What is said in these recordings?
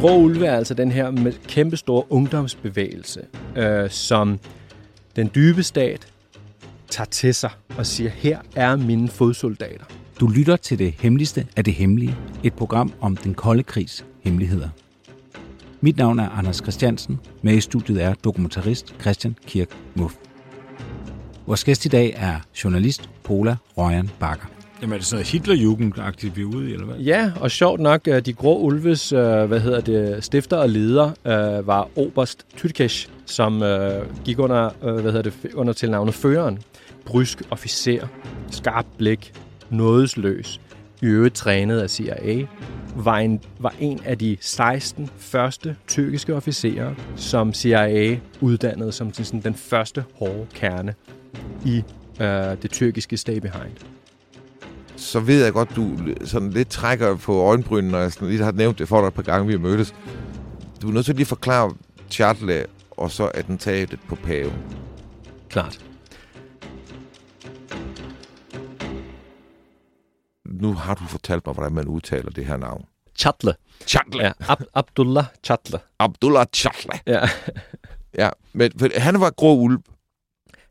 Grå ulve er altså den her med kæmpestore ungdomsbevægelse, øh, som den dybe stat tager til sig og siger, her er mine fodsoldater. Du lytter til det hemmeligste af det hemmelige, et program om den kolde krigs hemmeligheder. Mit navn er Anders Christiansen, med i studiet er dokumentarist Christian Kirk Muff. Vores gæst i dag er journalist Pola Røjan Bakker. Jamen er det sådan noget Hitlerjugend-agtigt, vi er ude i, eller hvad? Ja, og sjovt nok, øh, de grå ulves, øh, hvad hedder det, stifter og leder øh, var Oberst Türkesch, som gik under, hvad hedder det, under tilnavnet Føreren. Brysk officer, skarp blik, nådesløs, i øvrigt trænet af CIA, var en, var en af de 16 første tyrkiske officerer, som CIA uddannede som til sådan den første hårde kerne i øh, det tyrkiske stay behind så ved jeg godt, du sådan lidt trækker på øjenbrynene, når jeg sådan lige har nævnt det for dig et par gange, vi har mødtes. Du er nødt til lige at forklare Chartle og så attentatet på paven. Klart. Nu har du fortalt mig, hvordan man udtaler det her navn. Chatle. Chartle. Ja, Ab- Abdullah Chatle. Abdullah Chartle. Ja. Ja, men han var grå ulv,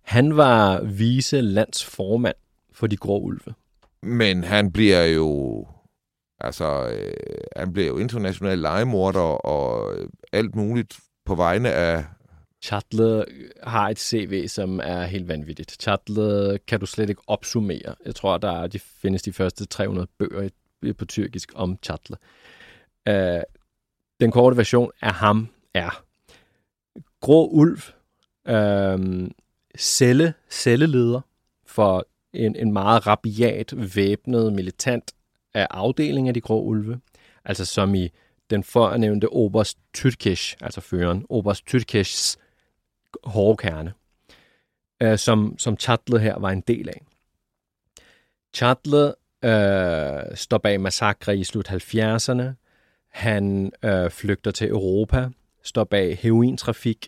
Han var vice landsformand for de grå ulve men han bliver jo... Altså, øh, han bliver jo international legemorder og øh, alt muligt på vegne af... Chatle har et CV, som er helt vanvittigt. Chatle kan du slet ikke opsummere. Jeg tror, der er, de findes de første 300 bøger i- på tyrkisk om Chatle. Øh, den korte version af ham er Grå Ulv, øh, celle, celleleder for en, en meget rabiat, væbnet militant af afdeling af de grå ulve. Altså som i den førnævnte Oberst Tyrkisch, altså føreren, Oberst Tyrkischs hårde kerne, øh, som, som Chatle her var en del af. Chatle øh, står bag massakre i slut 70'erne. Han øh, flygter til Europa, står bag herointrafik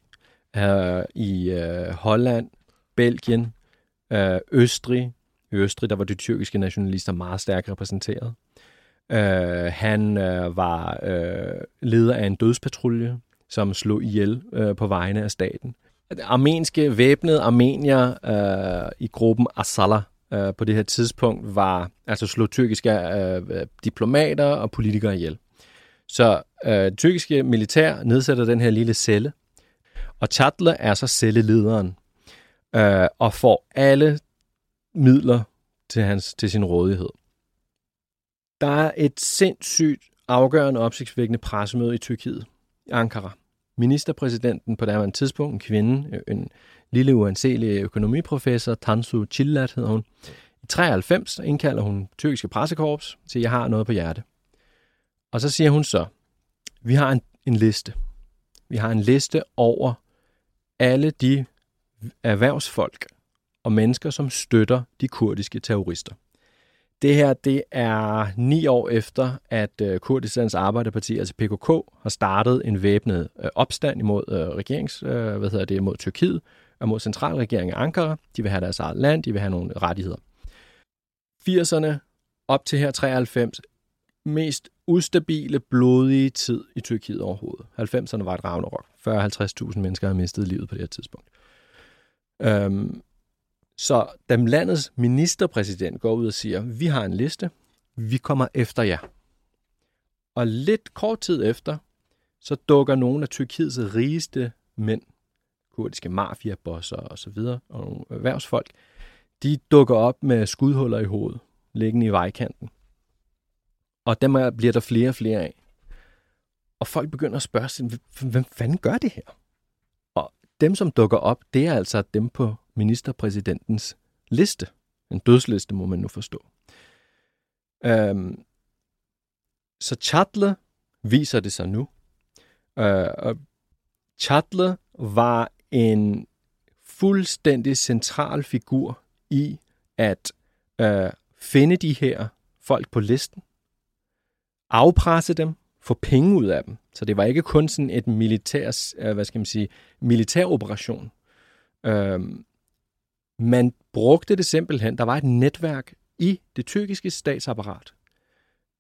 øh, i øh, Holland, Belgien, øh, Østrig. I Østrig der var de tyrkiske nationalister meget stærkt repræsenteret. Øh, han øh, var øh, leder af en dødspatrulje, som slog ihjel øh, på vegne af staten. Armenske væbnede armenier øh, i gruppen Asala øh, på det her tidspunkt var altså slog tyrkiske øh, diplomater og politikere ihjel. Så øh, tyrkiske militær nedsætter den her lille celle, og Chatle er så cellelederen øh, og får alle midler til, hans, til sin rådighed. Der er et sindssygt afgørende opsigtsvækkende pressemøde i Tyrkiet, i Ankara. Ministerpræsidenten på daværende tidspunkt, en kvinde, en lille uanselig økonomiprofessor, Tansu Chillat hedder hun. I 93 indkalder hun tyrkiske pressekorps til, jeg har noget på hjerte. Og så siger hun så, vi har en, en liste. Vi har en liste over alle de erhvervsfolk og mennesker, som støtter de kurdiske terrorister. Det her, det er ni år efter, at øh, Kurdistans Arbejderparti, altså PKK, har startet en væbnet øh, opstand imod øh, regerings, hvad hedder det, imod Tyrkiet og mod centralregeringen i Ankara. De vil have deres eget land, de vil have nogle rettigheder. 80'erne op til her 93, mest ustabile, blodige tid i Tyrkiet overhovedet. 90'erne var et ragnarok. 40-50.000 mennesker har mistet livet på det her tidspunkt. Øhm, så da landets ministerpræsident går ud og siger, vi har en liste, vi kommer efter jer. Og lidt kort tid efter, så dukker nogle af Tyrkiets rigeste mænd, kurdiske mafiabosser og så videre, og nogle erhvervsfolk, de dukker op med skudhuller i hovedet, liggende i vejkanten. Og dem bliver der flere og flere af. Og folk begynder at spørge sig, hvem fanden gør det her? Dem, som dukker op, det er altså dem på ministerpræsidentens liste. En dødsliste, må man nu forstå. Øhm, så Chatle viser det sig nu, Øh, og Chatler var en fuldstændig central figur i at øh, finde de her folk på listen, afpresse dem, få penge ud af dem. Så det var ikke kun sådan et militær, øh, hvad skal man sige, militær operation. Øhm, man brugte det simpelthen. Der var et netværk i det tyrkiske statsapparat,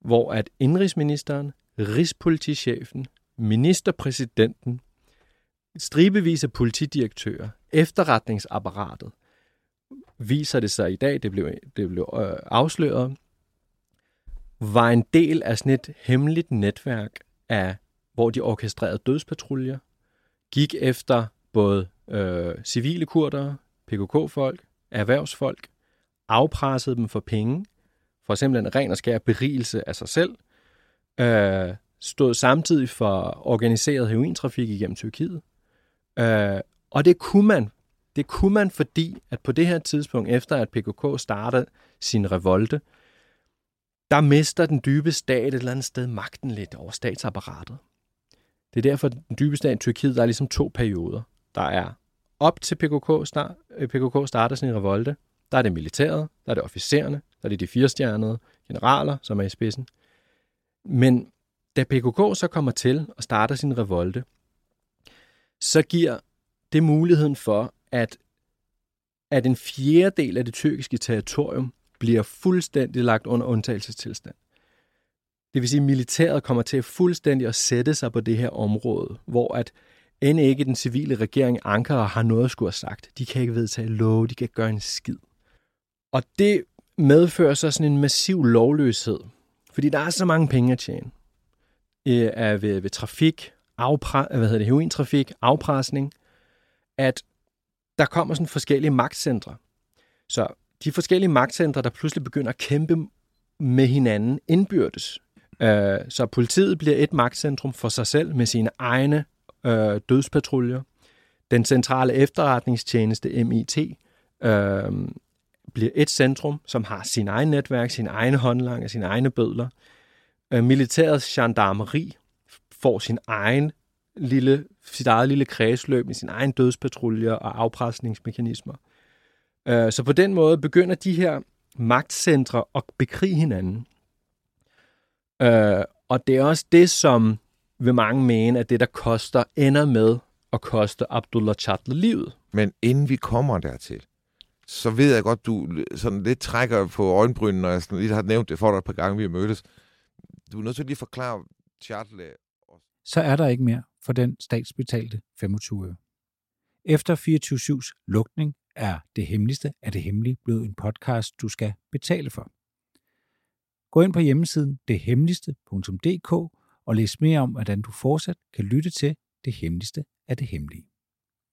hvor at indrigsministeren, rigspolitichefen, ministerpræsidenten, stribevis af politidirektører, efterretningsapparatet, viser det sig i dag, det blev, det blev øh, afsløret, var en del af sådan et hemmeligt netværk af, hvor de orkestrerede dødspatruljer, gik efter både øh, civile kurdere, PKK-folk, erhvervsfolk, afpressede dem for penge, for simpelthen ren og skær berigelse af sig selv, øh, stod samtidig for organiseret herointrafik igennem Tyrkiet. Øh, og det kunne man. Det kunne man, fordi at på det her tidspunkt, efter at PKK startede sin revolte, der mister den dybe stat et eller andet sted magten lidt over statsapparatet. Det er derfor, den dybe stat i Tyrkiet, der er ligesom to perioder. Der er op til PKK, start, øh, PKK starter sin revolte, der er det militæret, der er det officererne, der er det de firestjernede generaler, som er i spidsen. Men da PKK så kommer til og starter sin revolte, så giver det muligheden for, at, at en fjerdedel af det tyrkiske territorium bliver fuldstændig lagt under undtagelsestilstand. Det vil sige, at militæret kommer til fuldstændig at sætte sig på det her område, hvor at end ikke den civile regering Ankara har noget at skulle have sagt. De kan ikke vedtage lov, de kan ikke gøre en skid. Og det medfører så sådan en massiv lovløshed, fordi der er så mange penge at tjene. Øh, er ved, ved trafik, afpre, hvad hedder det, herointrafik, afpresning, at der kommer sådan forskellige magtcentre. Så de forskellige magtcentre, der pludselig begynder at kæmpe med hinanden indbyrdes. Øh, så politiet bliver et magtcentrum for sig selv med sine egne øh, dødspatruljer. Den centrale efterretningstjeneste, MIT, øh, bliver et centrum, som har sin egen netværk, sin egne håndlanger, sine egne bødler. Øh, militærets gendarmeri får sin egen lille, sit eget lille kredsløb med sin egen dødspatruljer og afpresningsmekanismer. Øh, så på den måde begynder de her magtcentre at bekrige hinanden. Øh, og det er også det, som vil mange mene, at det, der koster, ender med at koste Abdullah Chatla livet. Men inden vi kommer dertil, så ved jeg godt, du sådan lidt trækker på øjenbrynen, når jeg sådan lige har nævnt det for dig et par gange, vi har mødtes. Du er nødt til at lige forklare Chatla. Så er der ikke mere for den statsbetalte 25 øre. Efter 24-7's lukning er det hemmeligste af det hemmelige blevet en podcast, du skal betale for. Gå ind på hjemmesiden dethemmeligste.dk og læs mere om, hvordan du fortsat kan lytte til det hemmeligste af det hemmelige.